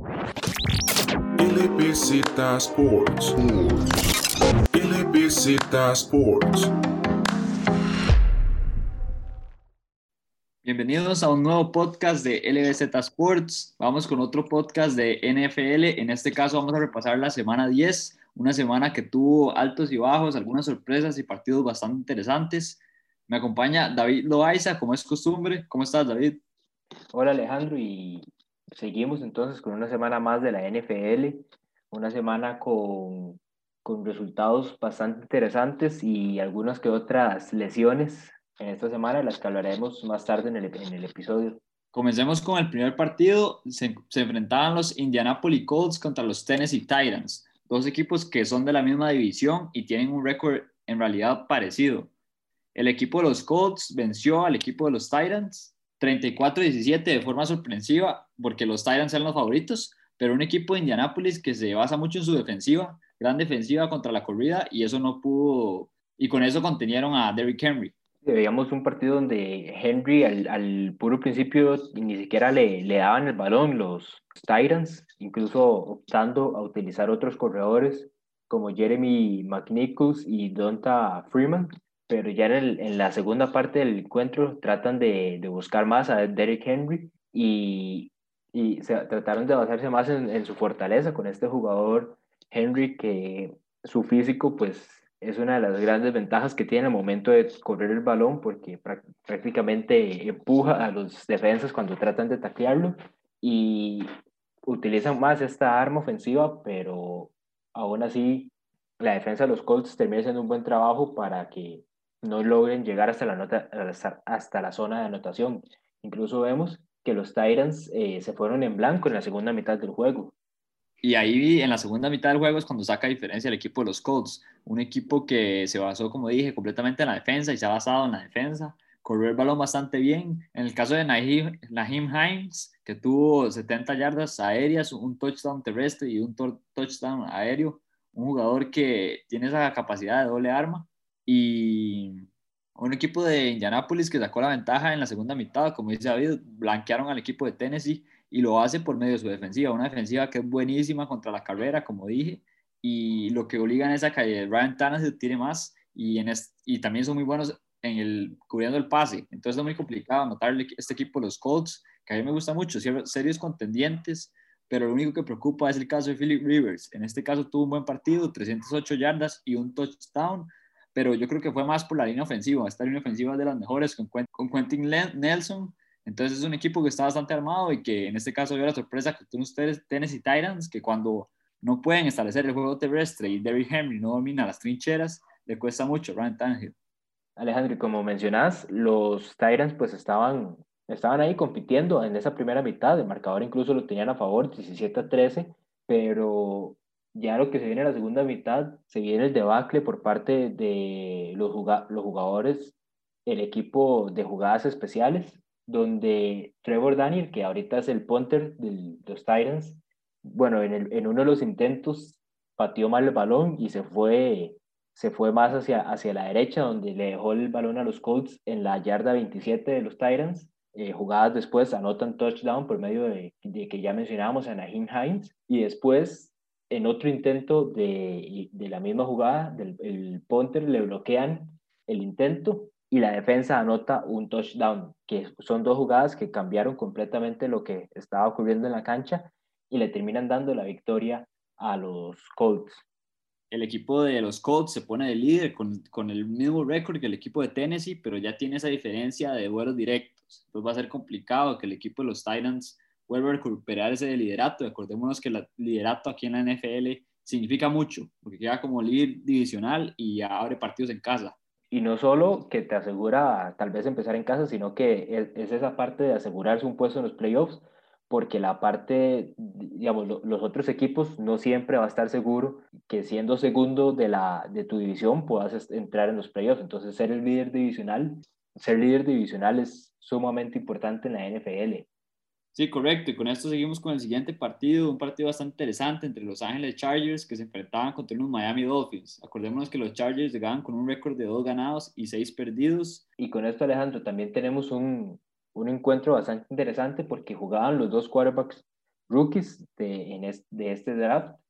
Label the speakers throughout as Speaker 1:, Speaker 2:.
Speaker 1: LBZ Sports. LBZ Sports.
Speaker 2: Bienvenidos a un nuevo podcast de LBZ Sports. Vamos con otro podcast de NFL. En este caso vamos a repasar la semana 10, una semana que tuvo altos y bajos, algunas sorpresas y partidos bastante interesantes. Me acompaña David Loaiza, como es costumbre. ¿Cómo estás, David?
Speaker 3: Hola, Alejandro, y seguimos entonces con una semana más de la NFL, una semana con, con resultados bastante interesantes y algunas que otras lesiones en esta semana, las que hablaremos más tarde en el, en el episodio.
Speaker 2: Comencemos con el primer partido. Se, se, enfrentaban los Indianapolis Colts contra los Tennessee Titans, dos equipos que son de la misma división y tienen un récord en realidad parecido. El equipo de los Colts venció al equipo de los Titans 34-17 de forma sorpresiva, porque los Titans eran los favoritos, pero un equipo de Indianapolis que se basa mucho en su defensiva, gran defensiva contra la corrida, y eso no pudo, y con eso contenieron a Derrick Henry.
Speaker 3: Veíamos un partido donde Henry al, al puro principio ni siquiera le, le, daban el balón los Titans, incluso optando a utilizar otros corredores como Jeremy McNichols y Donta Freeman, pero ya en, el, en, la segunda parte del encuentro tratan de, de buscar más a Derrick Henry y, y se, trataron de basarse más en, en, su fortaleza con este jugador Henry que su físico pues es una de las grandes ventajas que tiene el momento de correr el balón porque prácticamente empuja a los defensas cuando tratan de taclearlo y utilizan más esta arma ofensiva pero aún así la defensa de los Colts termina haciendo un buen trabajo para que no logren llegar hasta la, nota, hasta la zona de anotación. Incluso vemos que los Titans eh, se fueron en blanco en la segunda mitad del juego.
Speaker 2: Y ahí en la segunda mitad del juego es cuando saca diferencia el equipo de los Colts, un equipo que se basó, como dije, completamente en la defensa y se ha basado en la defensa, corrió el balón bastante bien. En el caso de Naheem Hines, que tuvo 70 yardas aéreas, un touchdown terrestre y un touchdown aéreo, un jugador que tiene esa capacidad de doble arma y un equipo de Indianapolis que sacó la ventaja en la segunda mitad, como dice David, blanquearon al equipo de Tennessee y lo hace por medio de su defensiva, una defensiva que es buenísima contra la carrera, como dije, y lo que obligan es a que Ryan Tannehill tire más y, en y también son muy buenos en el cubriendo el pase, entonces es muy complicado anotarle este equipo los Colts, que a mí me gusta mucho, serios contendientes, pero lo único que preocupa es el caso de Philip Rivers, en este caso tuvo un buen partido, 308 yardas y un touchdown, pero yo creo que fue más por la línea ofensiva. Esta línea ofensiva es de las mejores con, con Quentin Nelson. Entonces es un equipo que está bastante armado y que en este caso dio la sorpresa que tienen ustedes Tennessee Titans, que cuando no pueden establecer el juego terrestre y Derrick Henry no domina las trincheras, le cuesta mucho Ryan Tannehill.
Speaker 3: Alejandro, como mencionas, los Titans pues estaban, estaban ahí compitiendo en esa primera mitad, el marcador incluso lo tenían a favor, 17 a 13, pero ya lo que se viene en la segunda mitad, se viene el debacle por parte de los, los jugadores, el equipo de jugadas especiales, donde Trevor Daniel, que ahorita es el punter de los Titans, bueno, en, el, en uno de los intentos pateó mal el balón y se fue, se fue más hacia, hacia la derecha, donde le dejó el balón a los Colts en la yarda 27 de los Titans. Eh, jugadas después anotan touchdown por medio de, de que ya mencionábamos a Naheem Hines y después en otro intento de, de la misma jugada, del, el punter le bloquean el intento y la defensa anota un touchdown, que son dos jugadas que cambiaron completamente lo que estaba ocurriendo en la cancha y le terminan dando la victoria a los Colts.
Speaker 2: El equipo de los Colts se pone de líder con, con el mismo récord que el equipo de Tennessee, pero ya tiene esa diferencia de vuelos directos. Entonces va a ser complicado que el equipo de los Titans vuelve a recuperar ese liderato. Acordémonos que el liderato aquí en la NFL significa mucho, porque queda como líder divisional y abre partidos en casa.
Speaker 3: Y no solo que te asegura tal vez empezar en casa, sino que es, esa parte de asegurarse un puesto en los playoffs, porque la parte, digamos, los otros equipos no siempre va a estar seguro que siendo segundo de, la, de tu división puedas entrar en los playoffs. Entonces, ser el líder divisional, ser líder divisional es sumamente importante en la NFL.
Speaker 2: Sí, correcto. Y con esto seguimos con el siguiente partido, un partido bastante interesante entre Los Ángeles Chargers que se enfrentaban contra los Miami Dolphins. Acordémonos que los Chargers llegaban con un récord de dos ganados y seis perdidos.
Speaker 3: Y con esto, Alejandro, también tenemos un, un encuentro bastante interesante porque jugaban los dos quarterbacks rookies de, en de este draft,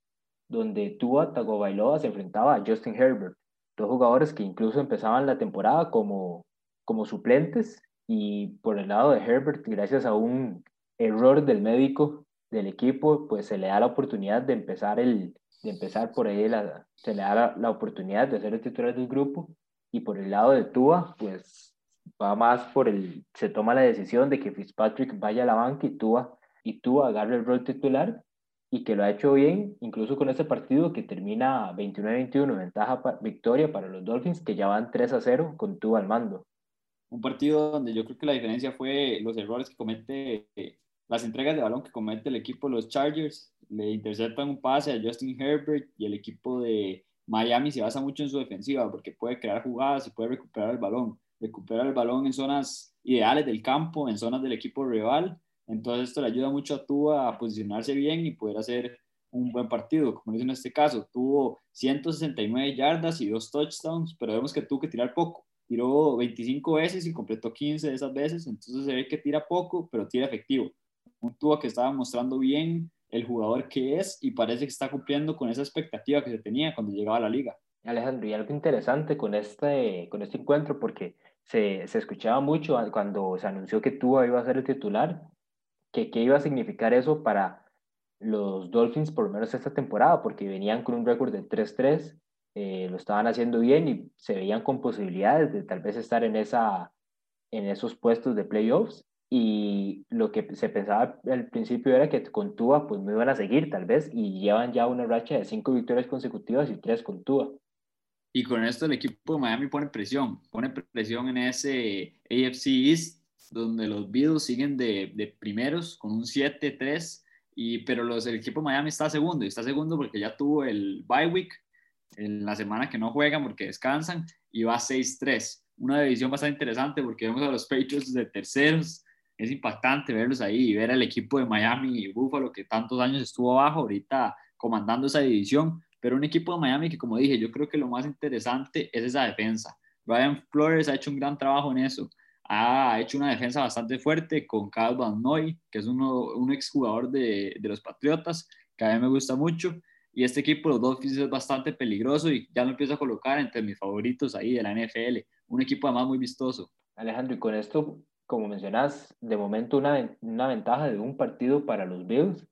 Speaker 3: donde Tua Tagovailoa se enfrentaba a Justin Herbert, dos jugadores que incluso empezaban la temporada como, como suplentes y por el lado de Herbert, gracias a un error del médico del equipo, pues se le da la oportunidad de empezar, el, de empezar por ahí, la, se le da la, la oportunidad de ser el titular del grupo y por el lado de Tua, pues va más por el, se toma la decisión de que Fitzpatrick vaya a la banca y Tua, y Tua agarre el rol titular y que lo ha hecho bien, incluso con este partido que termina 29-21, ventaja victoria para los Dolphins, que ya van 3 a 0 con Tua al mando.
Speaker 2: Un partido donde yo creo que la diferencia fue los errores que comete, las entregas de balón que comete el equipo de los Chargers, le interceptan un pase a Justin Herbert y el equipo de Miami se basa mucho en su defensiva porque puede crear jugadas y puede recuperar el balón, recuperar el balón en zonas ideales del campo, en zonas del equipo rival entonces esto le ayuda mucho a Tua a posicionarse bien y poder hacer un buen partido. Como dice en este caso, tuvo 169 yardas y dos touchdowns, pero vemos que tuvo que tirar poco. Tiró 25 veces y completó 15 de esas veces, entonces se ve que tira poco, pero tira efectivo. Un Tua que estaba mostrando bien el jugador que es y parece que está cumpliendo con esa expectativa que se tenía cuando llegaba a la liga.
Speaker 3: Alejandro, y algo interesante con este, con este encuentro, porque se, se escuchaba mucho cuando se anunció que Tua iba a ser el titular, qué iba a significar eso para los Dolphins, por lo menos esta temporada, porque venían con un récord de 3-3, eh, lo estaban haciendo bien y se veían con posibilidades de tal vez estar en, esa, en esos puestos de playoffs. Y lo que se pensaba al principio era que con Tua pues no iban a seguir tal vez y llevan ya una racha de cinco victorias consecutivas y tres con Tua.
Speaker 2: Y con esto el equipo de Miami pone presión, pone presión en ese AFC East donde los Beatles siguen de, de primeros con un 7-3, y, pero los, el equipo de Miami está segundo, y está segundo porque ya tuvo el bye week en la semana que no juegan porque descansan, y va 6-3. Una división bastante interesante porque vemos a los Patriots de terceros, es impactante verlos ahí y ver al equipo de Miami y Buffalo que tantos años estuvo abajo, ahorita comandando esa división, pero un equipo de Miami que como dije, yo creo que lo más interesante es esa defensa. Brian Flores ha hecho un gran trabajo en eso ha hecho una defensa bastante fuerte con Kyle Van Noy, que es uno, un exjugador de, de los Patriotas, que a mí me gusta mucho. Y este equipo, los Dolphins, es bastante peligroso y ya lo empiezo a colocar entre mis favoritos ahí de la NFL. Un equipo además muy vistoso.
Speaker 3: Alejandro, y con esto, como mencionas, de momento una, una ventaja de un partido para los Bills,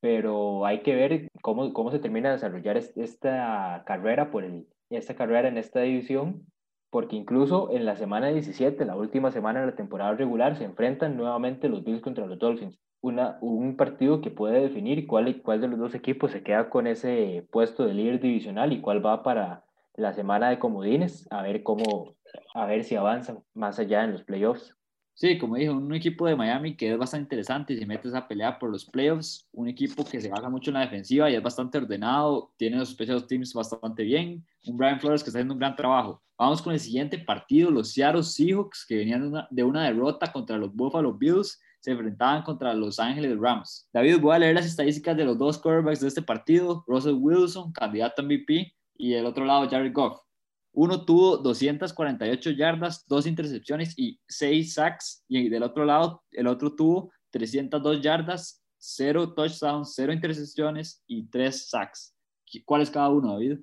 Speaker 3: pero hay que ver cómo, cómo se termina de desarrollar esta carrera por el, esta carrera en esta división porque incluso en la semana 17, la última semana de la temporada regular, se enfrentan nuevamente los Bills contra los Dolphins. Una, un partido que puede definir cuál, cuál de los dos equipos se queda con ese puesto de líder divisional y cuál va para la semana de comodines, a ver cómo, a ver si avanzan más allá en los playoffs.
Speaker 2: Sí, como dije, un equipo de Miami que es bastante interesante y se mete a pelear por los playoffs, un equipo que se basa mucho en la defensiva y es bastante ordenado, tiene los special teams bastante bien, un Brian Flores que está haciendo un gran trabajo. Vamos con el siguiente partido, los Seattle Seahawks que venían de una, de una derrota contra los Buffalo Bills, se enfrentaban contra los Ángeles Rams. David, voy a leer las estadísticas de los dos quarterbacks de este partido, Russell Wilson, candidato a MVP, y el otro lado Jared Goff. Uno tuvo 248 yardas, dos intercepciones y seis sacks. Y del otro lado, el otro tuvo 302 yardas, cero touchdowns, cero intercepciones y tres sacks. ¿Cuál es cada uno, David?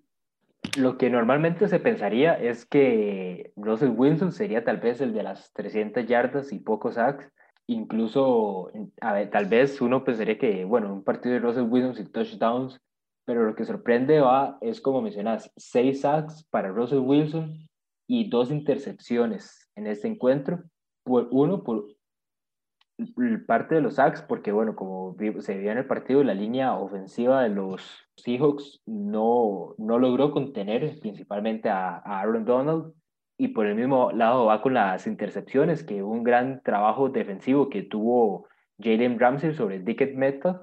Speaker 3: Lo que normalmente se pensaría es que Russell Wilson sería tal vez el de las 300 yardas y pocos sacks. Incluso, tal vez uno pensaría que, bueno, un partido de Russell Wilson sin touchdowns pero lo que sorprende va, es como mencionas, seis sacks para Russell Wilson y dos intercepciones en este encuentro. Por, uno por parte de los sacks, porque bueno, como se vio en el partido, la línea ofensiva de los Seahawks no, no logró contener principalmente a, Aaron Donald. Y por el mismo lado va con las intercepciones, que un gran trabajo defensivo que tuvo Jalen Ramsey sobre Dickett Metcalf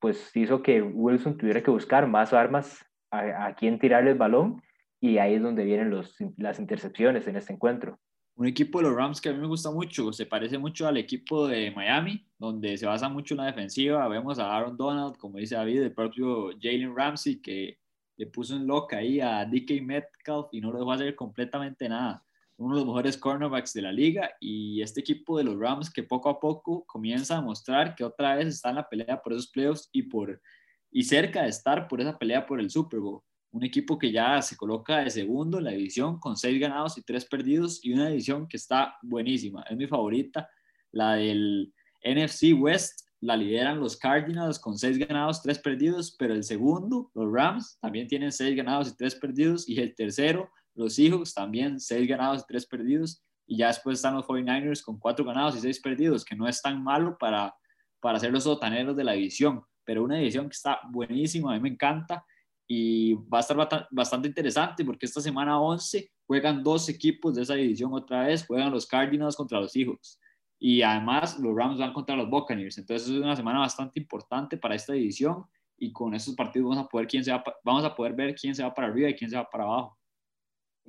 Speaker 3: pues hizo que Wilson tuviera que buscar más armas a, a quién tirarle el balón y ahí es donde vienen las intercepciones en este encuentro.
Speaker 2: Un equipo de los Rams que a mí me gusta mucho, se parece mucho al equipo de Miami, donde se basa mucho en la defensiva. Vemos a Aaron Donald, como dice David, el propio Jalen Ramsey, que le puso en loca ahí a DK Metcalf y no lo dejó hacer completamente nada. Uno de los mejores cornerbacks de la liga y este equipo de los Rams que poco a poco comienza a mostrar que otra vez está en la pelea por esos playoffs y, por, y cerca de estar por esa pelea por el Super Bowl. Un equipo que ya se coloca de segundo en la división con seis ganados y tres perdidos y una división que está buenísima. Es mi favorita, la del NFC West. La lideran los Cardinals con seis ganados, tres perdidos, pero el segundo, los Rams, también tienen seis ganados y tres perdidos y el tercero, los Seahawks también seis ganados y tres perdidos. Y ya después están los 49ers con cuatro ganados y seis perdidos, que no es tan malo para, para ser los sotaneros de la división. Pero una división que está buenísima, a mí me encanta. Y va a estar bastante interesante porque esta semana 11 juegan dos equipos de esa división otra vez. Juegan los Cardinals contra los Seahawks. Y además los Rams van contra los Buccaneers. Entonces es una semana bastante importante para esta división. Y con esos partidos vamos a poder, quién se va, vamos a poder ver quién se va para arriba y quién se va para abajo.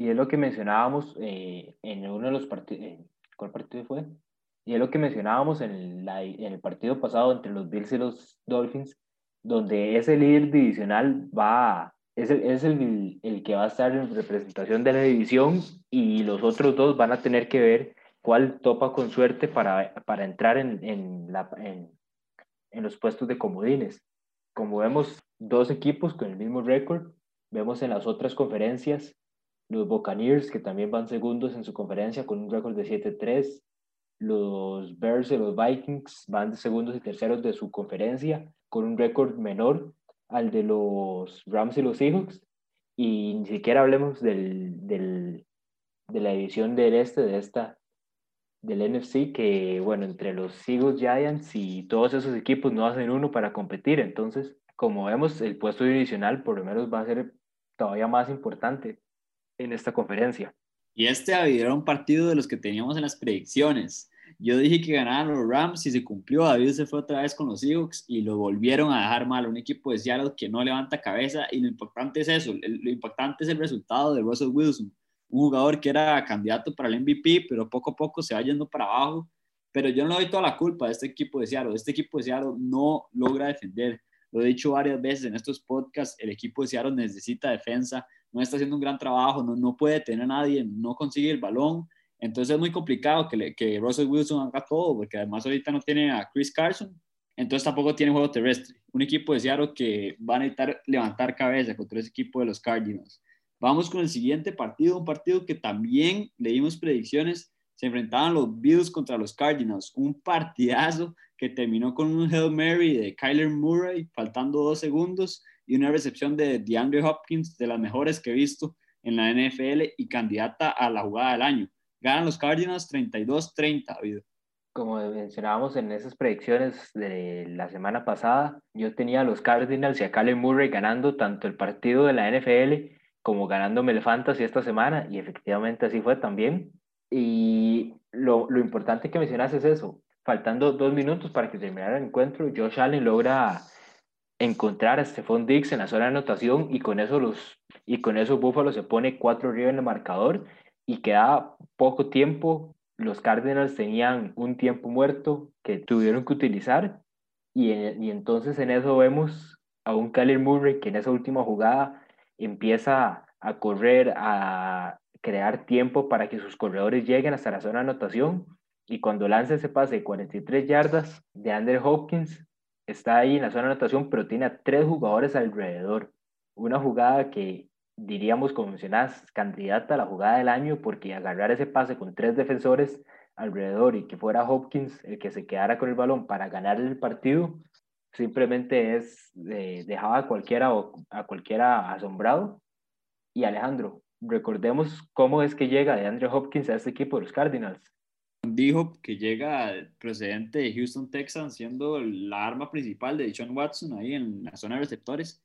Speaker 3: Y es lo que mencionábamos eh, en uno de los partidos, ¿cuál partido fue? Y es lo que mencionábamos en, la, en, el partido pasado entre los Bills y los Dolphins, donde ese líder divisional va, es, el, es el, el, que va a estar en representación de la división y los otros dos van a tener que ver cuál topa con suerte para, para entrar en, en, la, en, en los puestos de comodines. Como vemos, dos equipos con el mismo récord, vemos en las otras conferencias los Buccaneers, que también van segundos en su conferencia con un récord de 7-3. Los Bears y los Vikings van de segundos y terceros de su conferencia con un récord menor al de los Rams y los Seahawks. Y ni siquiera hablemos del, del, de la división del este de esta, del NFC, que bueno, entre los Seahawks, Giants y todos esos equipos no hacen uno para competir. Entonces, como vemos, el puesto divisional por lo menos va a ser todavía más importante en esta conferencia.
Speaker 2: Y este era un partido de los que teníamos en las predicciones. Yo dije que ganaban los Rams y se cumplió. David se fue otra vez con los Seahawks y lo volvieron a dejar mal. Un equipo de Seattle que no levanta cabeza y lo importante es eso. lo importante es el resultado de Russell Wilson. Un jugador que era candidato para el MVP, pero poco a poco se va yendo para abajo. Pero yo no le doy toda la culpa a este equipo de Seattle. Este equipo de Seattle no logra defender. Lo he dicho varias veces en estos podcasts. El equipo de Seattle necesita defensa no está haciendo un gran trabajo, no, no puede tener a nadie, no consigue el balón. Entonces es muy complicado que, que Russell Wilson haga todo, porque además ahorita no tiene a Chris Carson, entonces tampoco tiene juego terrestre. Un equipo de Seattle que va a necesitar levantar cabeza contra ese equipo de los Cardinals. Vamos con el siguiente partido, un partido que también leímos predicciones. Se enfrentaban los Bills contra los Cardinals, un partidazo que terminó con un Hail Mary de Kyler Murray, faltando dos segundos, y una recepción de DeAndre Hopkins, de las mejores que he visto en la NFL y candidata a la jugada del año. Ganan los Cardinals 32-30, David.
Speaker 3: Como mencionábamos en esas predicciones de la semana pasada, yo tenía a los Cardinals y a Kyler Murray ganando tanto el partido de la NFL como ganándome el Fantasy esta semana, y efectivamente así fue también. Y lo, lo importante que mencionas es eso, faltando dos minutos para que terminara el encuentro, Josh Allen logra encontrar a Stephon Diggs en la zona de anotación y con eso los y con eso Buffalo se pone cuatro arriba en el marcador y queda poco tiempo. Los Cardinals tenían un tiempo muerto que tuvieron que utilizar y, y entonces en eso vemos a un Kyler Murray que en esa última jugada empieza a correr, a crear tiempo para que sus corredores lleguen hasta la zona de anotación y cuando lanza ese pase de 43 yardas de Andrew Hopkins está ahí en la zona de anotación, pero tiene a tres jugadores alrededor. Una jugada que diríamos, como mencionas, candidata a la jugada del año, porque agarrar ese pase con tres defensores alrededor y que fuera Hopkins el que se quedara con el balón para ganar el partido, simplemente es eh, dejaba a cualquiera, a cualquiera asombrado. Y Alejandro, recordemos cómo es que llega de Andrew Hopkins a este equipo de los Cardinals
Speaker 2: dijo que llega procedente de Houston Texans siendo la arma principal de John Watson ahí en la zona de receptores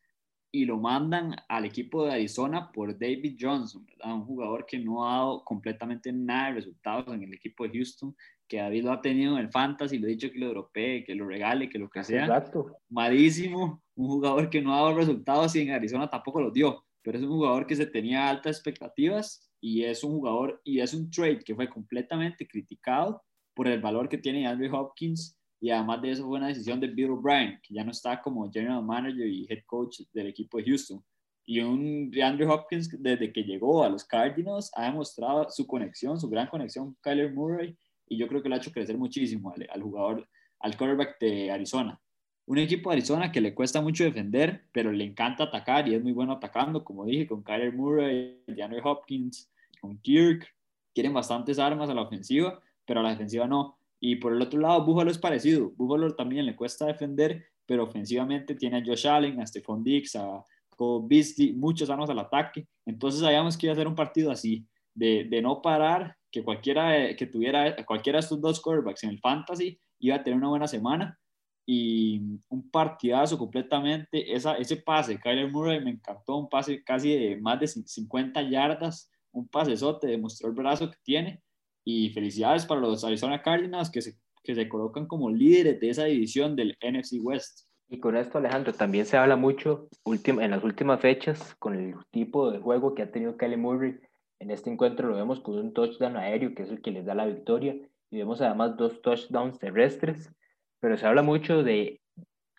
Speaker 2: y lo mandan al equipo de Arizona por David Johnson, un jugador que no ha dado completamente nada de resultados en el equipo de Houston, que David lo ha tenido en el fantasy, lo he dicho que lo europee, que lo regale, que lo que sea.
Speaker 3: Exacto.
Speaker 2: Malísimo, un jugador que no ha dado resultados y en Arizona tampoco los dio, pero es un jugador que se tenía altas expectativas y es un jugador y es un trade que fue completamente criticado por el valor que tiene Andrew Hopkins y además de eso fue una decisión de Bill O'Brien, que ya no está como general manager y head coach del equipo de Houston. Y un Andrew Hopkins, desde que llegó a los Cardinals, ha demostrado su conexión, su gran conexión con Kyler Murray, y yo creo que lo ha hecho crecer muchísimo al, al jugador, al quarterback de Arizona. Un equipo de Arizona que le cuesta mucho defender, pero le encanta atacar y es muy bueno atacando, como dije, con Kyler Murray, DeAndre Hopkins, con Kirk. Tienen bastantes armas a la ofensiva, pero a la defensiva no. Y por el otro lado, Buffalo es parecido. Buffalo también le cuesta defender, pero ofensivamente tiene a Josh Allen, a Stephon Diggs, a Cole Beasley, muchos armas al ataque. Entonces sabíamos que iba a ser un partido así, de, de no parar, que cualquiera que tuviera, cualquiera de estos dos quarterbacks en el fantasy iba a tener una buena semana y un partidazo completamente. Esa, ese pase, Kyler Murray me encantó, un pase casi de más de 50 yardas, un pasesote, demostró el brazo que tiene y felicidades para los Arizona Cardinals que se, que se colocan como líderes de esa división del NFC West.
Speaker 3: Y con esto, Alejandro, también se habla mucho en las últimas fechas con el tipo de juego que ha tenido Kelly Murray. En este encuentro lo vemos con un touchdown aéreo, que es el que les da la victoria, y vemos además dos touchdowns terrestres. Pero se habla mucho de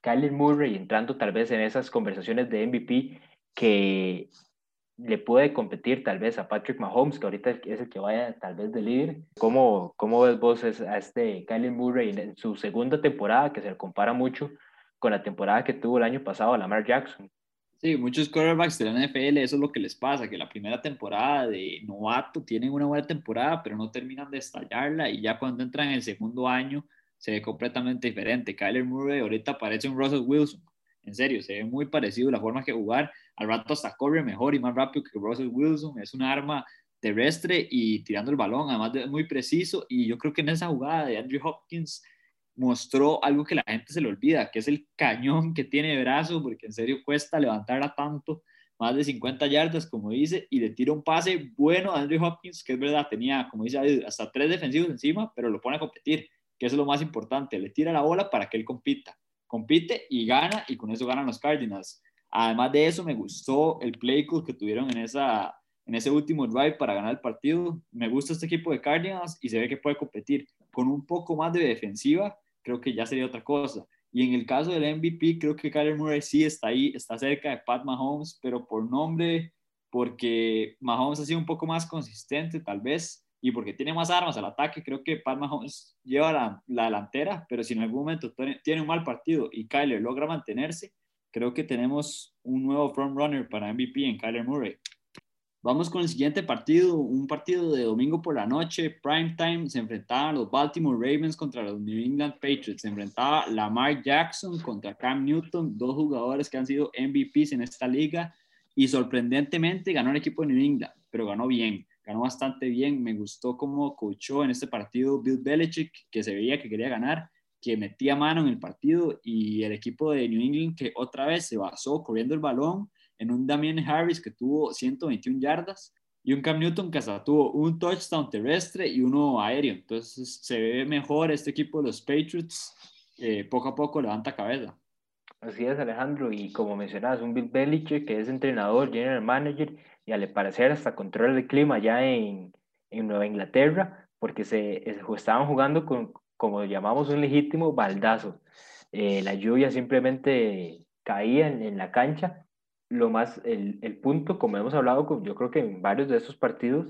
Speaker 3: Kyler Murray entrando tal vez en esas conversaciones de MVP que le puede competir tal vez a Patrick Mahomes, que ahorita es el que vaya tal vez de líder. ¿Cómo, cómo ves vos a este Kyler Murray en su segunda temporada, que se le compara mucho con la temporada que tuvo el año pasado a Lamar Jackson?
Speaker 2: Sí, muchos quarterbacks de la NFL, eso es lo que les pasa, que la primera temporada de novato tienen una buena temporada, pero no terminan de estallarla y ya cuando entran en el segundo año se ve completamente diferente. Kyler Murray ahorita parece un Russell Wilson, en serio, se ve muy parecido la forma que jugar. Al rato hasta corre mejor y más rápido que Russell Wilson, es un arma terrestre y tirando el balón, además de muy preciso, y yo creo que en esa jugada de Andrew Hopkins mostró algo que la gente se le olvida, que es el cañón que tiene de brazo, porque en serio cuesta levantarla tanto, más de 50 yardas, como dice, y le tira un pase bueno a Andrew Hopkins, que es verdad, tenía, como dice hasta tres defensivos encima, pero lo pone a competir, que es lo más importante, le tira la bola para que él compita, compite y gana, y con eso ganan los Cardinals. Además de eso, me gustó el play call que tuvieron en, esa, en ese último drive para ganar el partido. Me gusta este equipo de Cardinals y se ve que puede competir. Con un poco más de defensiva, creo que ya sería otra cosa. Y en el caso del MVP, creo que Kyler Murray sí está ahí, está cerca de Pat Mahomes, pero por nombre, porque Mahomes ha sido un poco más consistente, tal vez, y porque tiene más armas al ataque, creo que Pat Mahomes lleva la, la delantera, pero si en algún momento tiene un mal partido y Kyler logra mantenerse, creo que tenemos un nuevo frontrunner para MVP en Kyler Murray. Vamos con el siguiente partido, un partido de domingo por la noche, prime time, se enfrentaban los Baltimore Ravens contra los New England Patriots, se enfrentaba Lamar Jackson contra Cam Newton, dos jugadores que han sido MVPs en esta liga y sorprendentemente ganó el equipo de New England, pero ganó bien, ganó bastante bien, me gustó cómo coachó en este partido Bill Belichick, que se veía que quería ganar que metía mano en el partido y el equipo de New England que otra vez se basó corriendo el balón en un Damien Harris que tuvo 121 yardas y un Cam Newton que hasta tuvo un touchdown terrestre y uno aéreo. Entonces se ve mejor este equipo de los Patriots, eh, poco a poco levanta cabeza.
Speaker 3: Así es, Alejandro, y como mencionabas, un Bill Belichick que es entrenador, general manager, y al parecer hasta controla el clima ya en, en Nueva Inglaterra, porque se, estaban jugando con, como llamamos, un legítimo baldazo. Eh, la lluvia simplemente caía en, la cancha. Lo más, el, el, punto, como hemos hablado, yo creo que en varios de esos partidos,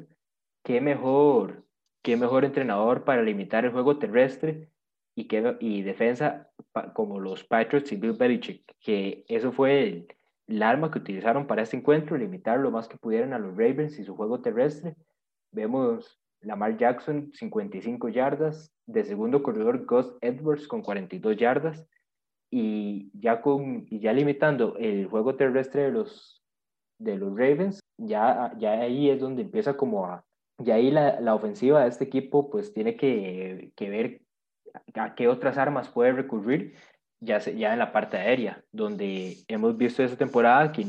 Speaker 3: qué mejor, qué mejor entrenador para limitar el juego terrestre y, qué, y defensa como los Patriots y Bill Belichick, que eso fue el, el arma que utilizaron para este encuentro, limitar lo más que pudieran a los Ravens y su juego terrestre. Vemos Lamar Jackson, 55 yardas. De segundo corredor, Gus Edwards con 42 yardas. Y ya, con, y ya limitando el juego terrestre de los, de los Ravens, ya, ya ahí es donde empieza como a... Ya ahí la, la ofensiva de este equipo pues tiene que, que ver a qué otras armas puede recurrir ya, ya en la parte aérea, donde hemos visto esa temporada que,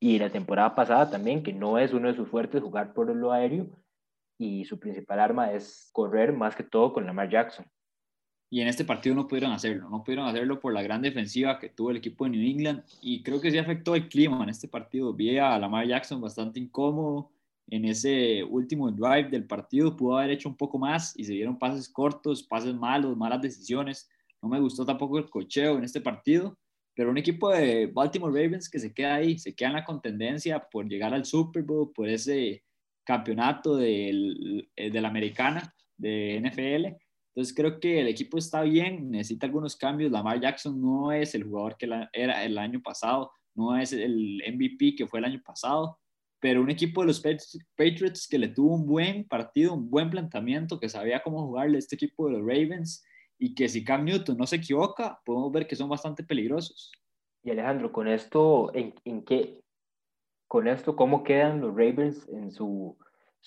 Speaker 3: y la temporada pasada también, que no es uno de sus fuertes jugar por lo aéreo, y su principal arma es correr más que todo con Lamar Jackson.
Speaker 2: Y en este partido no pudieron hacerlo, no pudieron hacerlo por la gran defensiva que tuvo el equipo de New England y creo que sí afectó el clima en este partido. Vi a Lamar Jackson bastante incómodo en ese último drive del partido, pudo haber hecho un poco más y se dieron pases cortos, pases malos, malas decisiones. No me gustó tampoco el cocheo en este partido, pero un equipo de Baltimore Ravens que se queda ahí, se queda en la contendencia por llegar al Super Bowl, por ese campeonato del, eh, de la americana de NFL. Entonces creo que el equipo está bien, necesita algunos cambios. Lamar Jackson no es el jugador que era el año pasado, no es el MVP que fue el año pasado, pero un equipo de los Patriots que le tuvo un buen partido, un buen planteamiento, que sabía cómo jugarle a este equipo de los Ravens y que si Cam Newton no se equivoca, podemos ver que son bastante peligrosos.
Speaker 3: Y Alejandro, con esto, ¿en, en qué? Con esto, ¿cómo quedan los Ravens en sus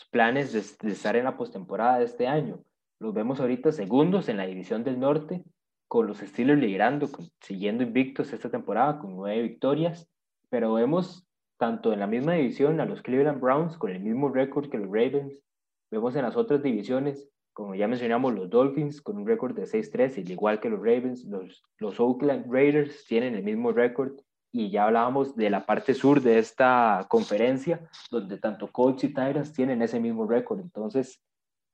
Speaker 3: planes de, de estar en la postemporada de este año? Los vemos ahorita segundos en la división del norte, con los Steelers liderando, siguiendo invictos esta temporada con nueve victorias, pero vemos tanto en la misma división a los Cleveland Browns con el mismo récord que los Ravens, vemos en las otras divisiones como ya mencionamos, los Dolphins con un récord de 6-3, igual que los Ravens, los, los Oakland Raiders tienen el mismo récord y ya hablábamos de la parte sur de esta conferencia, donde tanto Colts y Titans tienen ese mismo récord. Entonces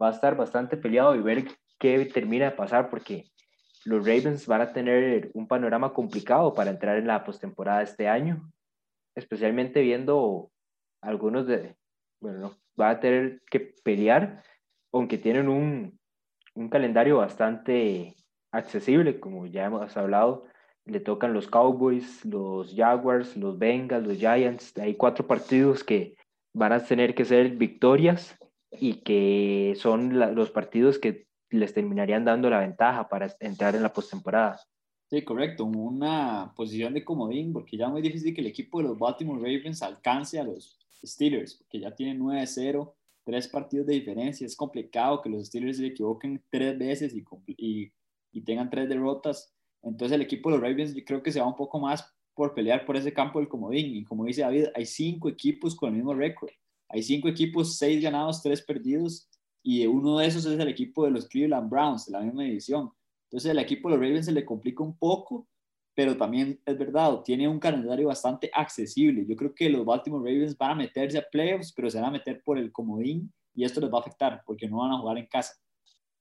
Speaker 3: va a estar bastante peleado y ver qué termina de pasar, porque los Ravens van a tener un panorama complicado para entrar en la postemporada este año, especialmente viendo algunos de, bueno, va a tener que pelear aunque tienen un, un calendario bastante accesible, como ya hemos hablado, le tocan los Cowboys, los Jaguars, los Bengals, los Giants. Hay cuatro partidos que van a tener que ser victorias y que son los partidos que les terminarían dando la ventaja para entrar en la postemporada.
Speaker 2: Sí, correcto, una posición de comodín, porque ya es muy difícil que el equipo de los Baltimore Ravens alcance a los Steelers, porque ya tienen 9-0 tres partidos de diferencia. Es complicado que los Steelers se equivoquen tres veces y, y, tengan tres derrotas. Entonces el equipo de los Ravens yo creo que se va un poco más por pelear por ese campo del comodín. Y como dice David, hay cinco equipos con el mismo récord. Hay cinco equipos, seis ganados, tres perdidos. Y uno de esos es el equipo de los Cleveland Browns, de la misma división. Entonces el equipo de los Ravens se le complica un poco, pero también es verdad, tiene un calendario bastante accesible. Yo creo que los Baltimore Ravens van a meterse a playoffs, pero se van a meter por el comodín y esto les va a afectar porque no van a jugar en casa.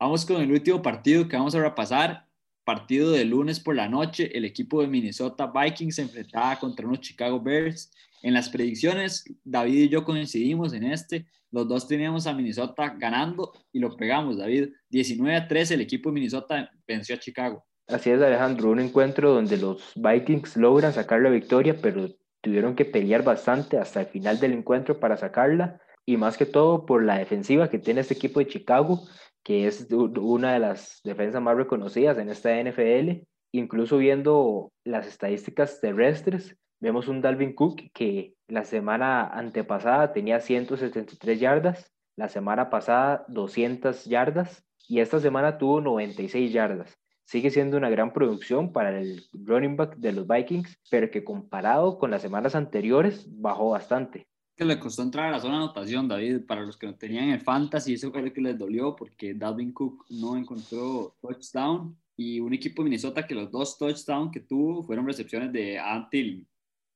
Speaker 2: Vamos con el último partido que vamos a repasar. Partido de lunes por la noche, el equipo de Minnesota Vikings se enfrentaba contra unos Chicago Bears. En las predicciones, David y yo coincidimos en este. Los dos teníamos a Minnesota ganando y lo pegamos, David. 19 a 13, el equipo de Minnesota venció a Chicago.
Speaker 3: Así es, Alejandro, un encuentro donde los Vikings logran sacar la victoria, pero tuvieron que pelear bastante hasta el final del encuentro para sacarla, y más que todo por la defensiva que tiene este equipo de Chicago, que es una de las defensas más reconocidas en esta NFL. Incluso viendo las estadísticas terrestres, vemos un Dalvin Cook que la semana antepasada tenía 173 yardas, la semana pasada 200 yardas y esta semana tuvo 96 yardas sigue siendo una gran producción para el running back de los Vikings, pero que comparado con las semanas anteriores bajó bastante.
Speaker 2: Que le costó entrar a la zona anotación, David, para los que no tenían el fantasy, eso fue lo que les dolió porque Dalvin Cook no encontró touchdown y un equipo de Minnesota que los dos touchdowns que tuvo fueron recepciones de Antil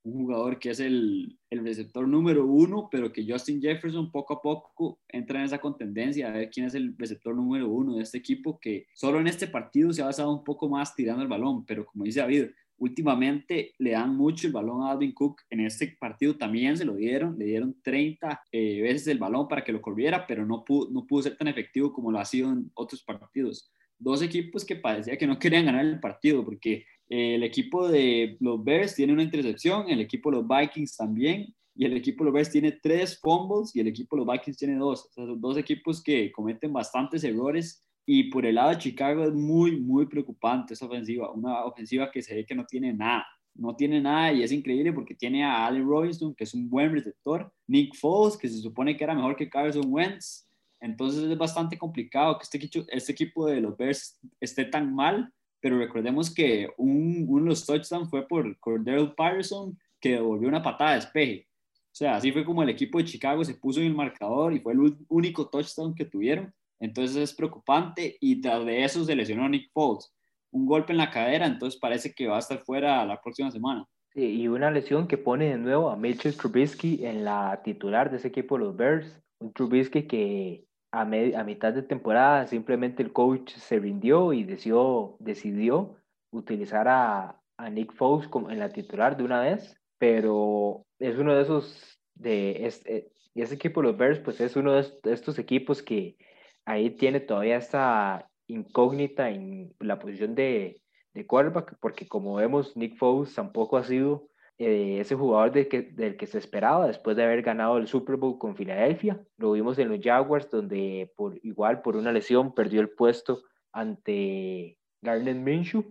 Speaker 2: un jugador que es el, el, receptor número uno, pero que Justin Jefferson poco a poco entra en esa contendencia a ver quién es el receptor número uno de este equipo, que solo en este partido se ha basado un poco más tirando el balón, pero como dice David, últimamente le dan mucho el balón a Alvin Cook. En este partido también se lo dieron, le dieron 30 eh, veces el balón para que lo corriera, pero no pudo, no pudo ser tan efectivo como lo ha sido en otros partidos. Dos equipos que parecía que no querían ganar el partido, porque el equipo de los Bears tiene una intercepción, el equipo de los Vikings también, y el equipo de los Bears tiene tres fumbles y el equipo de los Vikings tiene dos. O sea, dos equipos que cometen bastantes errores y por el lado de Chicago es muy, muy preocupante esa ofensiva. Una ofensiva que se ve que no tiene nada. No tiene nada y es increíble porque tiene a Allen Robinson, que es un buen receptor, Nick Foles, que se supone que era mejor que Carson Wentz. Entonces es bastante complicado que este este equipo de los Bears esté tan mal pero recordemos que un, uno de los touchdowns fue por Cordell Patterson, que devolvió una patada de despeje. O sea, así fue como el equipo de Chicago se puso en el marcador y fue el único touchdown que tuvieron. Entonces es preocupante y tras de eso se lesionó Nick Foles. Un golpe en la cadera, entonces parece que va a estar fuera la próxima semana.
Speaker 3: Sí, y una lesión que pone de nuevo a Mitchell Trubisky en la titular de ese equipo los Bears. Un Trubisky que a, a, mitad de temporada simplemente el coach se rindió y decidió, decidió utilizar a, a Nick Foles como en la titular de una vez, pero es uno de esos, de este, ese equipo, los Bears, pues es uno de estos equipos que ahí tiene todavía esta incógnita en la posición de, de quarterback, porque como vemos, Nick Foles tampoco ha sido eh, ese jugador de que, del que se esperaba después de haber ganado el Super Bowl con Filadelfia. Lo vimos en los Jaguars, donde por, igual por una lesión perdió el puesto ante Garnet Minshew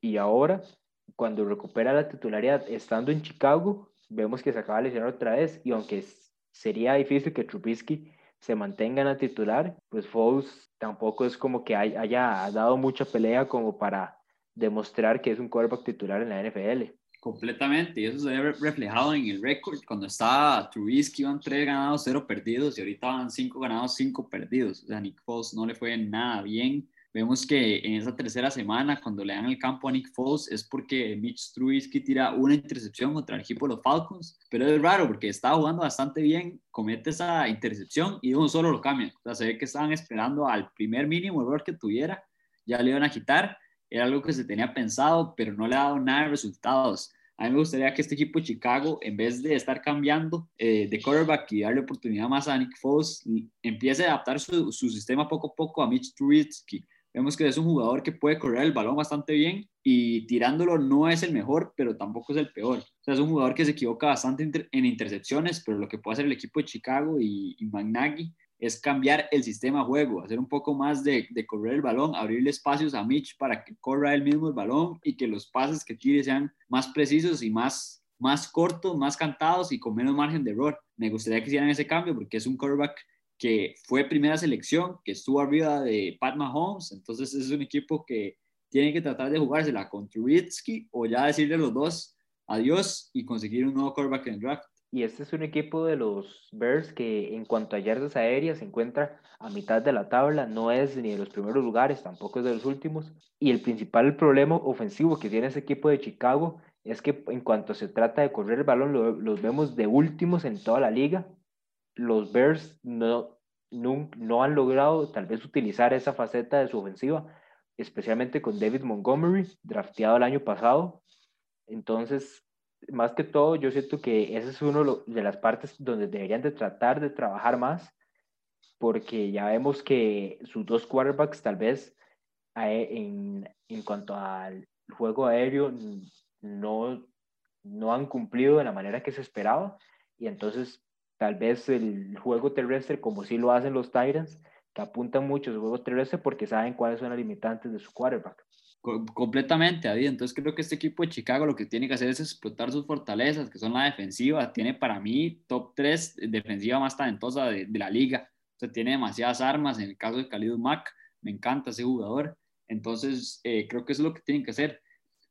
Speaker 3: y ahora cuando recupera la titularidad estando en Chicago, vemos que se acaba de lesionar otra vez y aunque sería difícil que Trubisky se mantenga en la titular, pues Foles tampoco es como que haya dado mucha pelea como para demostrar que es un quarterback titular en la NFL.
Speaker 2: Completamente, y eso se ve reflejado en el récord. Cuando estaba Trubisky iban tres ganados, cero perdidos, y ahorita van cinco ganados, cinco perdidos. O sea, Nick Foles no le fue nada bien. Vemos que en esa tercera semana, cuando le dan el campo a Nick Foles, es porque Mitch Trubisky tira una intercepción contra el equipo de los Falcons. Pero es raro porque estaba jugando bastante bien, comete esa intercepción y uno solo lo cambia. O sea, se ve que estaban esperando al primer mínimo error que tuviera, ya le iban a quitar. Era algo que se tenía pensado, pero no le ha dado nada de resultados. A mí me gustaría que este equipo de Chicago, en vez de estar cambiando eh, de quarterback y darle oportunidad más a Nick Foles, empiece a adaptar su, su sistema poco a poco a Mitch Trubisky Vemos que es un jugador que puede correr el balón bastante bien y tirándolo no es el mejor, pero tampoco es el peor. O sea, es un jugador que se equivoca bastante en intercepciones, pero lo que puede hacer el equipo de Chicago y, y McNaghy es cambiar el sistema de juego, hacer un poco más de, de, correr el balón, abrirle espacios a Mitch para que corra él mismo el balón y que los pases que tire sean más precisos y más, más cortos, más cantados y con menos margen de error. Me gustaría que hicieran ese cambio porque es un quarterback que fue primera selección, que estuvo arriba de Pat Mahomes, entonces es un equipo que tiene que tratar de jugársela con Trubisky o ya decirle a los dos adiós y conseguir un nuevo quarterback en el draft.
Speaker 3: Y este es un equipo de los Bears que en cuanto a yardas aéreas se encuentra a mitad de la tabla, no es ni de los primeros lugares, tampoco es de los últimos. Y el principal problema ofensivo que tiene ese equipo de Chicago es que en cuanto se trata de correr el balón, los vemos de últimos en toda la liga los Bears no, no, han logrado tal vez utilizar esa faceta de su ofensiva, especialmente con David Montgomery, drafteado el año pasado. Entonces, más que todo, yo siento que esa es una de las partes donde deberían de tratar de trabajar más, porque ya vemos que sus dos quarterbacks tal vez en, en cuanto al juego aéreo no, no han cumplido de la manera que se esperaba y entonces tal vez el juego terrestre, como sí lo hacen los Tyrants, que apuntan mucho su juego terrestre porque saben cuáles son las limitantes de su quarterback.
Speaker 2: Completamente, Adi. Entonces creo que este equipo de Chicago lo que tiene que hacer es explotar sus fortalezas, que son la defensiva. Tiene para mí top 3 defensiva más talentosa de, la liga. O sea, tiene demasiadas armas. En el caso de Khalid Mack, me encanta ese jugador. Entonces eh, creo que eso es lo que tienen que hacer.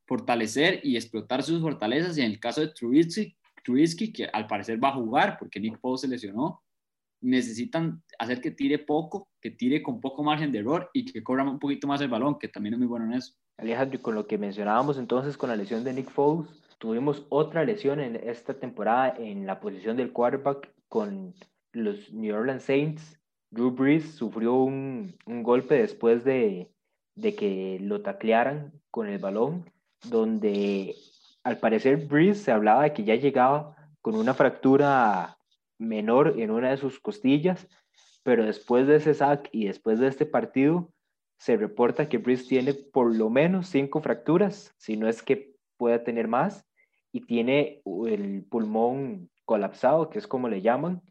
Speaker 2: Fortalecer y explotar sus fortalezas. Y en el caso de Trubisky, que al parecer va a jugar porque Nick Foles se lesionó, necesitan hacer que tire poco, que tire con poco margen de error y que corra un poquito más el balón, que también es muy bueno en eso.
Speaker 3: Alejandro, con lo que mencionábamos entonces con la lesión de Nick Foles, tuvimos otra lesión en esta temporada en la posición del quarterback con los New Orleans Saints. Drew Brees sufrió un, un golpe después de, de que lo taclearan con el balón, donde al parecer Breeze se hablaba de que ya llegaba con una fractura menor en una de sus costillas, pero después de ese sack y después de este partido, se reporta que Breeze tiene por lo menos cinco fracturas, si no es que pueda tener más, y tiene el pulmón colapsado, que es como le llaman.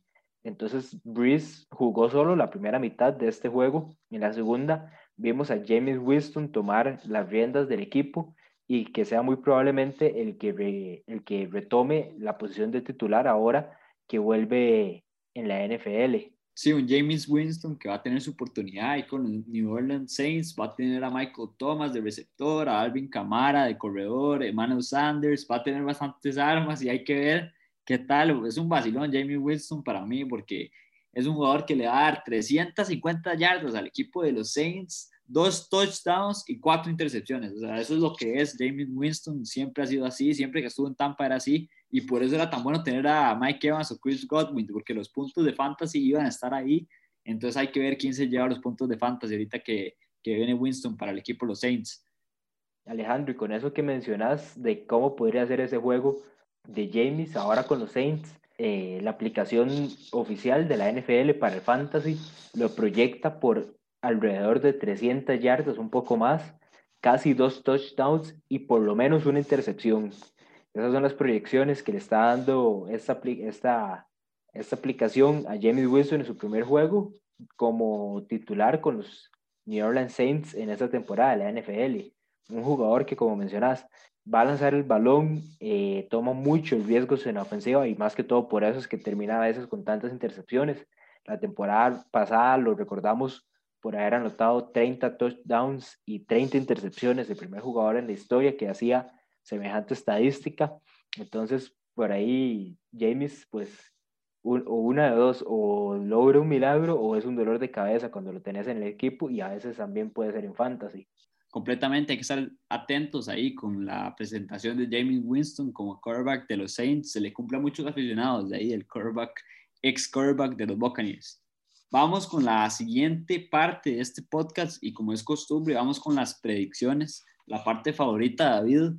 Speaker 3: Entonces, Breeze jugó solo la primera mitad de este juego. En la segunda, vimos a James Winston tomar las riendas del equipo y que sea muy probablemente el que, el que retome la posición de titular ahora que vuelve en la NFL.
Speaker 2: Sí, un James Winston que va a tener su oportunidad ahí con los New Orleans Saints, va a tener a Michael Thomas de receptor, a Alvin Camara de corredor, Emmanuel Sanders, va a tener bastantes armas y hay que ver qué tal. Es un vacilón James Winston para mí porque es un jugador que le va a dar 350 yardas al equipo de los Saints dos touchdowns y cuatro intercepciones. O sea, eso es lo que es James Winston. Siempre ha sido así, siempre que estuvo en Tampa era así. Y por eso era tan bueno tener a Mike Evans o Chris Godwin, porque los puntos de fantasy iban a estar ahí. Entonces hay que ver quién se lleva los puntos de fantasy ahorita que, que viene Winston para el equipo de los Saints.
Speaker 3: Alejandro, y con eso que mencionas de cómo podría ser ese juego de James ahora con los Saints, eh, la aplicación oficial de la NFL para el Fantasy lo proyecta por alrededor de 300 yardas, un poco más, casi dos touchdowns y por lo menos una intercepción. Esas son las proyecciones que le está dando esta, esta, esta aplicación a James Wilson en su primer juego como titular con los New Orleans Saints en esta temporada de la NFL. Un jugador que, como mencionas, va a lanzar el balón, eh, toma muchos riesgos en la ofensiva y más que todo por eso es que termina a veces con tantas intercepciones. La temporada pasada lo recordamos por haber anotado 30 touchdowns y 30 intercepciones, el primer jugador en la historia que hacía semejante estadística. Entonces, por ahí, James, pues, o una de dos, o logra un milagro o es un dolor de cabeza cuando lo tenés en el equipo y a veces también puede ser en fantasy.
Speaker 2: Completamente, hay que estar atentos ahí con la presentación de James Winston como quarterback de los Saints. Se le cumple a muchos aficionados de ahí, el quarterback, ex quarterback de los Buccaneers. Vamos con la siguiente parte de este podcast y como es costumbre, vamos con las predicciones. La parte favorita David,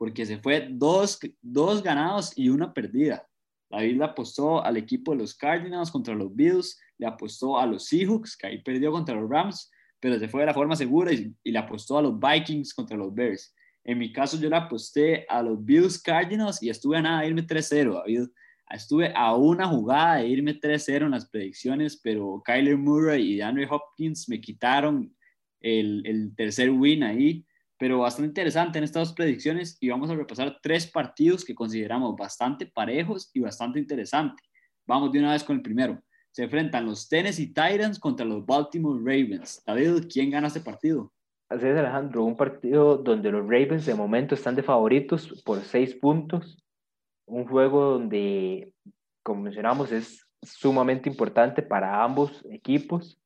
Speaker 2: porque se fue dos, dos ganados y una perdida. David le apostó al equipo de los Cardinals contra los Bills, le apostó a los Seahawks, que ahí perdió contra los Rams, pero se fue de la forma segura y, le apostó a los Vikings contra los Bears. En mi caso, yo le aposté a los Bills Cardinals y estuve a nada de irme 3-0, David. Estuve a una jugada de irme 3-0 en las predicciones, pero Kyler Murray y DeAndre Hopkins me quitaron el, el tercer win ahí pero bastante interesante en estas dos predicciones y vamos a repasar tres partidos que consideramos bastante parejos y bastante interesantes. Vamos de una vez con el primero. Se enfrentan los Tennessee Titans contra los Baltimore Ravens. David, ¿quién gana este partido?
Speaker 3: Así es, Alejandro, un partido donde los Ravens de momento están de favoritos por seis puntos. Un juego donde, como mencionamos, es sumamente importante para ambos equipos.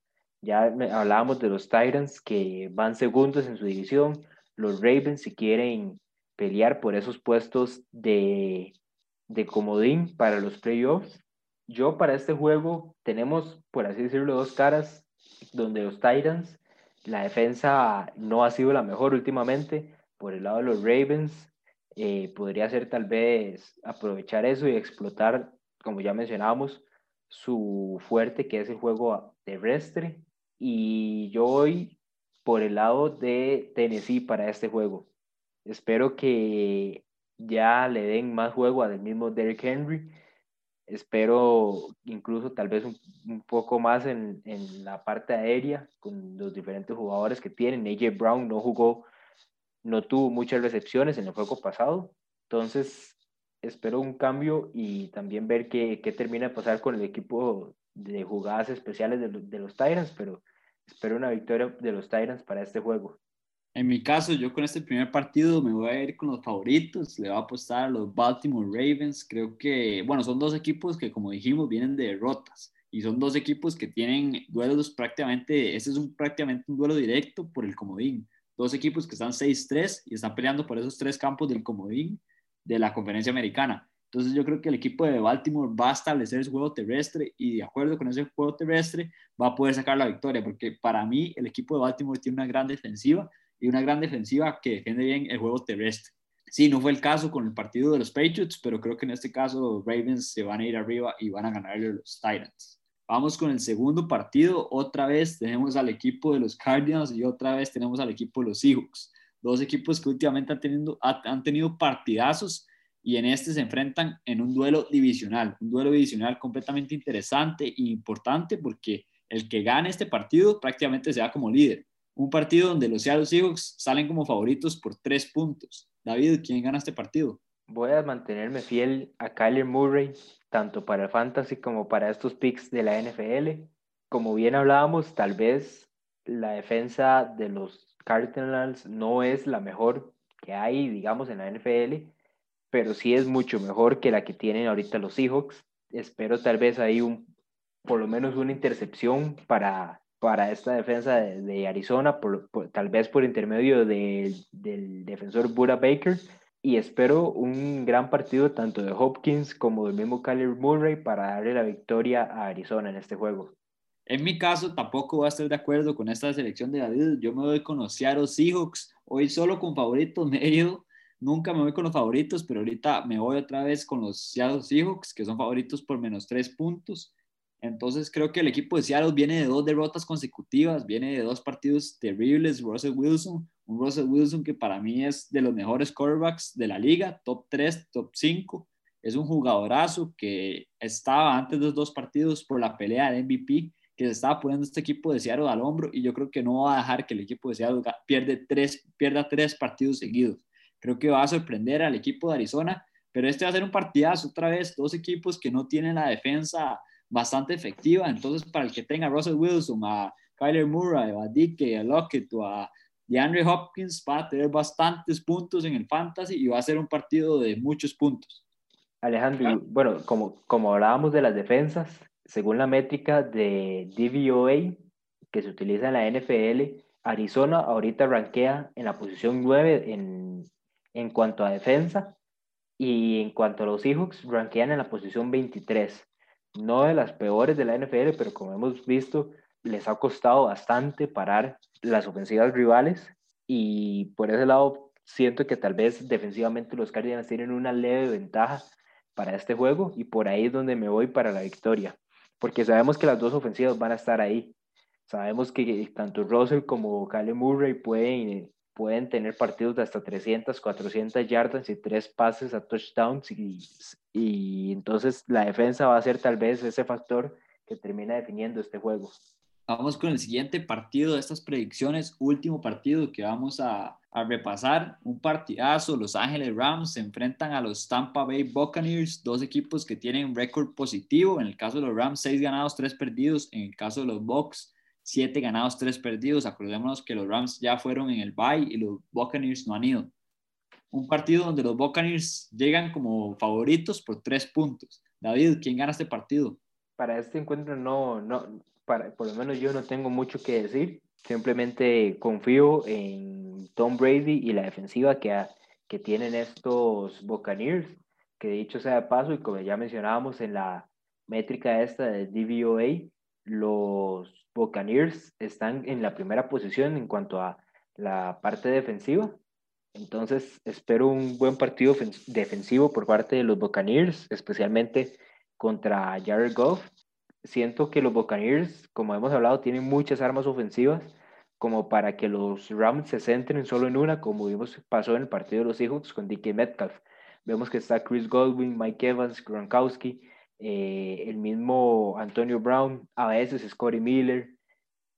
Speaker 3: Ya hablábamos de los Titans que van segundos en su división, los Ravens si quieren pelear por esos puestos de, de comodín para los playoffs. Yo para este juego tenemos, por así decirlo, dos caras, donde los Titans, la defensa no ha sido la mejor últimamente, por el lado de los Ravens, eh, podría ser tal vez aprovechar eso y explotar, como ya mencionábamos, su fuerte que es el juego terrestre. Y yo hoy por el lado de Tennessee para este juego. Espero que ya le den más juego al mismo Derrick Henry. Espero incluso tal vez un, poco más en, en, la parte aérea con los diferentes jugadores que tienen. AJ Brown no jugó, no tuvo muchas recepciones en el juego pasado. Entonces, espero un cambio y también ver qué, qué termina de pasar con el equipo de jugadas especiales de, de los Tyrants, pero espero una victoria de los Titans para este juego.
Speaker 2: En mi caso, yo con este primer partido me voy a ir con los favoritos, le voy a apostar a los Baltimore Ravens. Creo que, bueno, son dos equipos que, como dijimos, vienen de derrotas y son dos equipos que tienen duelos prácticamente, ese es un, prácticamente un duelo directo por el comodín. Dos equipos que están 6-3 y están peleando por esos tres campos del comodín de la conferencia americana. Entonces yo creo que el equipo de Baltimore va a establecer su juego terrestre y de acuerdo con ese juego terrestre va a poder sacar la victoria, porque para mí el equipo de Baltimore tiene una gran defensiva y una gran defensiva que defiende bien el juego terrestre. Sí, no fue el caso con el partido de los Patriots, pero creo que en este caso los Ravens se van a ir arriba y van a ganarle a los Titans. Vamos con el segundo partido. Otra vez tenemos al equipo de los Cardinals y otra vez tenemos al equipo de los Seahawks. Dos equipos que últimamente han tenido, han tenido partidazos y en este se enfrentan en un duelo divisional, un duelo divisional completamente interesante e importante porque el que gane este partido prácticamente se da como líder. Un partido donde los Seattle Seahawks salen como favoritos por tres puntos. David, ¿quién gana este partido?
Speaker 3: Voy a mantenerme fiel a Kyler Murray, tanto para el fantasy como para estos picks de la NFL. Como bien hablábamos, tal vez la defensa de los Cardinals no es la mejor que hay, digamos, en la NFL, pero sí es mucho mejor que la que tienen ahorita los Seahawks. Espero tal vez ahí un, por lo menos una intercepción para, para esta defensa de, Arizona, por, tal vez por intermedio del defensor Buda Baker. Y espero un gran partido tanto de Hopkins como del mismo Kyler Murray para darle la victoria a Arizona en este juego.
Speaker 2: En mi caso, tampoco voy a estar de acuerdo con esta selección de David. Yo me voy con los Seattle Seahawks Hoy solo con favoritos me he ido. Nunca me voy con los favoritos, pero ahorita me voy otra vez con los Seattle Seahawks, que son favoritos por menos tres puntos. Entonces creo que el equipo de Seattle viene de dos derrotas consecutivas, viene de dos partidos terribles. Russell Wilson, un Russell Wilson que para mí es de los mejores quarterbacks de la liga, top 3, top 5. Es un jugadorazo que estaba antes de los dos partidos por la pelea del MVP, que se estaba poniendo este equipo de Seattle al hombro y yo creo que no va a dejar que el equipo de Seattle pierde tres, pierda tres partidos seguidos. Creo que va a sorprender al equipo de Arizona, pero este va a ser un partidazo otra vez, dos equipos que no tienen la defensa bastante efectiva. Entonces, para el que tenga a Russell Wilson, a Kyler Murray, a Dike, a Lockett o a DeAndre Hopkins, va a tener bastantes puntos en el fantasy y va a ser un partido de muchos puntos.
Speaker 3: Alejandro, bueno, como, como hablábamos de las defensas, según la métrica de DVOA que se utiliza en la NFL, Arizona ahorita rankea en la posición 9 en, en cuanto a defensa y en cuanto a los Seahawks, rankean en la posición 23 no de las peores de la NFL, pero como hemos visto, les ha costado bastante parar las ofensivas rivales y por ese lado siento que tal vez defensivamente los Cardinals tienen una leve ventaja para este juego y por ahí es donde me voy para la victoria, porque sabemos que las dos ofensivas van a estar ahí. Sabemos que tanto Russell como Kyle Murray pueden pueden tener partidos de hasta 300, 400 yardas y tres pases a touchdowns y, y entonces la defensa va a ser tal vez ese factor que termina definiendo este juego.
Speaker 2: Vamos con el siguiente partido de estas predicciones, último partido que vamos a, a, repasar, un partidazo, Los Ángeles Rams se enfrentan a los Tampa Bay Buccaneers, dos equipos que tienen récord positivo, en el caso de los Rams, seis ganados, tres perdidos, en el caso de los Bucks, siete ganados, tres perdidos. Acordémonos que los Rams ya fueron en el bye y los Buccaneers no han ido. Un partido donde los Buccaneers llegan como favoritos por tres puntos. David, ¿quién gana este partido?
Speaker 3: Para este encuentro no, no, para, por lo menos yo no tengo mucho que decir. Simplemente confío en Tom Brady y la defensiva que, que tienen estos Buccaneers, que dicho sea de paso, y como ya mencionábamos en la métrica esta de DVOA, los Buccaneers están en la primera posición en cuanto a la parte defensiva. Entonces, espero un buen partido defensivo por parte de los Buccaneers, especialmente contra Jared Goff. Siento que los Buccaneers, como hemos hablado, tienen muchas armas ofensivas como para que los Rams se centren solo en una, como vimos pasó en el partido de los Seahawks con Dickie Metcalf. Vemos que está Chris Godwin, Mike Evans, Gronkowski, eh, el mismo Antonio Brown, a veces Scotty Miller,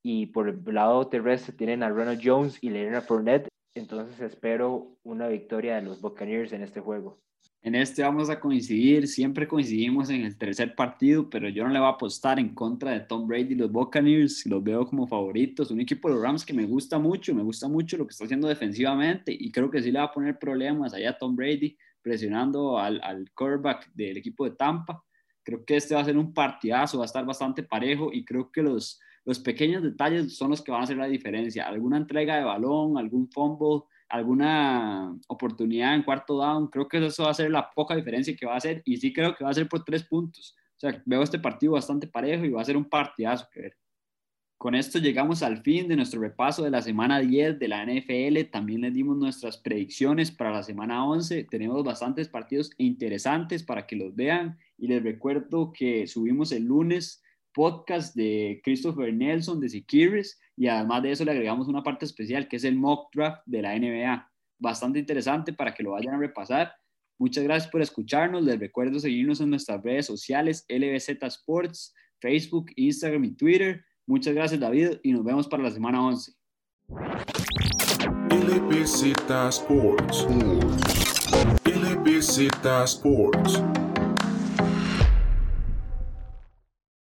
Speaker 3: y por el lado terrestre tienen a Ronald Jones y Leonard Fournette, entonces espero una victoria de los Buccaneers en este juego.
Speaker 2: En este vamos a coincidir, siempre coincidimos en el tercer partido, pero yo no le voy a apostar en contra de Tom Brady y los Buccaneers, los veo como favoritos, un equipo de los Rams que me gusta mucho, me gusta mucho lo que está haciendo defensivamente y creo que sí le va a poner problemas allá a Tom Brady presionando al, al quarterback del equipo de Tampa Creo que este va a ser un partidazo, va a estar bastante parejo y creo que los, los pequeños detalles son los que van a hacer la diferencia. Alguna entrega de balón, algún fumble, alguna oportunidad en cuarto down, creo que eso va a ser la poca diferencia que va a hacer y sí creo que va a ser por tres puntos. O sea, veo este partido bastante parejo y va a ser un partidazo que ver. Con esto llegamos al fin de nuestro repaso de la semana 10 de la NFL. También les dimos nuestras predicciones para la semana 11. Tenemos bastantes partidos interesantes para que los vean. Y les recuerdo que subimos el lunes podcast de Christopher Nelson de Sikiris y además de eso le agregamos una parte especial que es el mock draft de la NBA. Bastante interesante para que lo vayan a repasar. Muchas gracias por escucharnos. Les recuerdo seguirnos en nuestras redes sociales LBZ Sports, Facebook, Instagram y Twitter. Muchas gracias David y nos vemos para la semana 11.
Speaker 1: LBZ Sports. LBZ Sports.